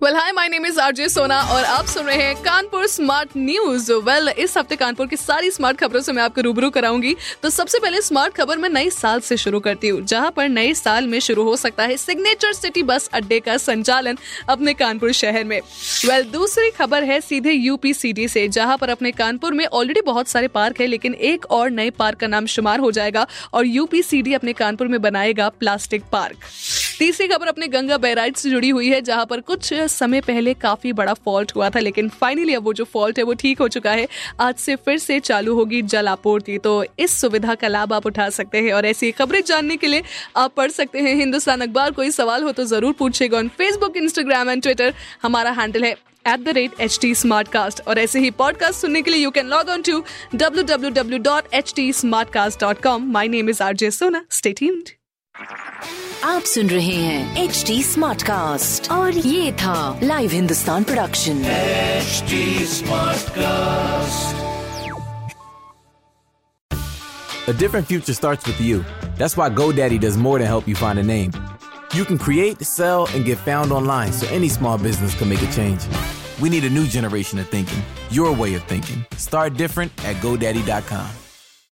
well hi my name is RJ Sona और आप सुन रहे हैं कानपुर स्मार्ट न्यूज़ वेल इस हफ़्ते कानपुर की सारी स्मार्ट खबरों से मैं आपको रूबरू कराऊँगी। तो सबसे पहले स्मार्ट खबर मैं नई साल से शुरू करती हूँ जहाँ पर नए साल में शुरू हो सकता है सिग्नेचर सिटी बस अड्डे का संचालन अपने कानपुर शहर में। वेल well, दूसरी खबर है सीधे यूपी सिटी से जहाँ पर अपने कानपुर में ऑलरेडी बहुत सारे पार्क है लेकिन एक और नए पार्क का नाम शुमार हो जाएगा और यूपी सीडी अपने कानपुर में बनाएगा प्लास्टिक पार्क तीसरी खबर अपने गंगा बैराइट से जुड़ी हुई है, जहाँ पर कुछ समय पहले काफ़ी बड़ा फॉल्ट हुआ था, लेकिन फाइनली अब वो जो फॉल्ट है, वो ठीक हो चुका है। आज से फिर से चालू होगी जल आपूर्ति। तो इस सुविधा का लाभ आप उठा सकते हैं और ऐसी खबरें जानने के लिए आप पढ़ सकते हैं हिंदुस्तान अखबार। कोई सवाल हो तो ज़रूर पूछेगा on Facebook Instagram and Twitter हमारा हैंडल है at the rate H T smart cast और ऐसे ही पॉडकास्ट सुनने के लिए you can log on to W W W dot H T smart cast dot com my name is R J Sona stay tuned आप सुन रहे हैं H D smart cast और ये था live Hindustan production HD Smartcast. A different future starts with you. That's why GoDaddy does more than help you find a name. You can create, sell, and get found online so any small business can make a change. We need a new generation of thinking, your way of thinking. Start different at GoDaddy.com.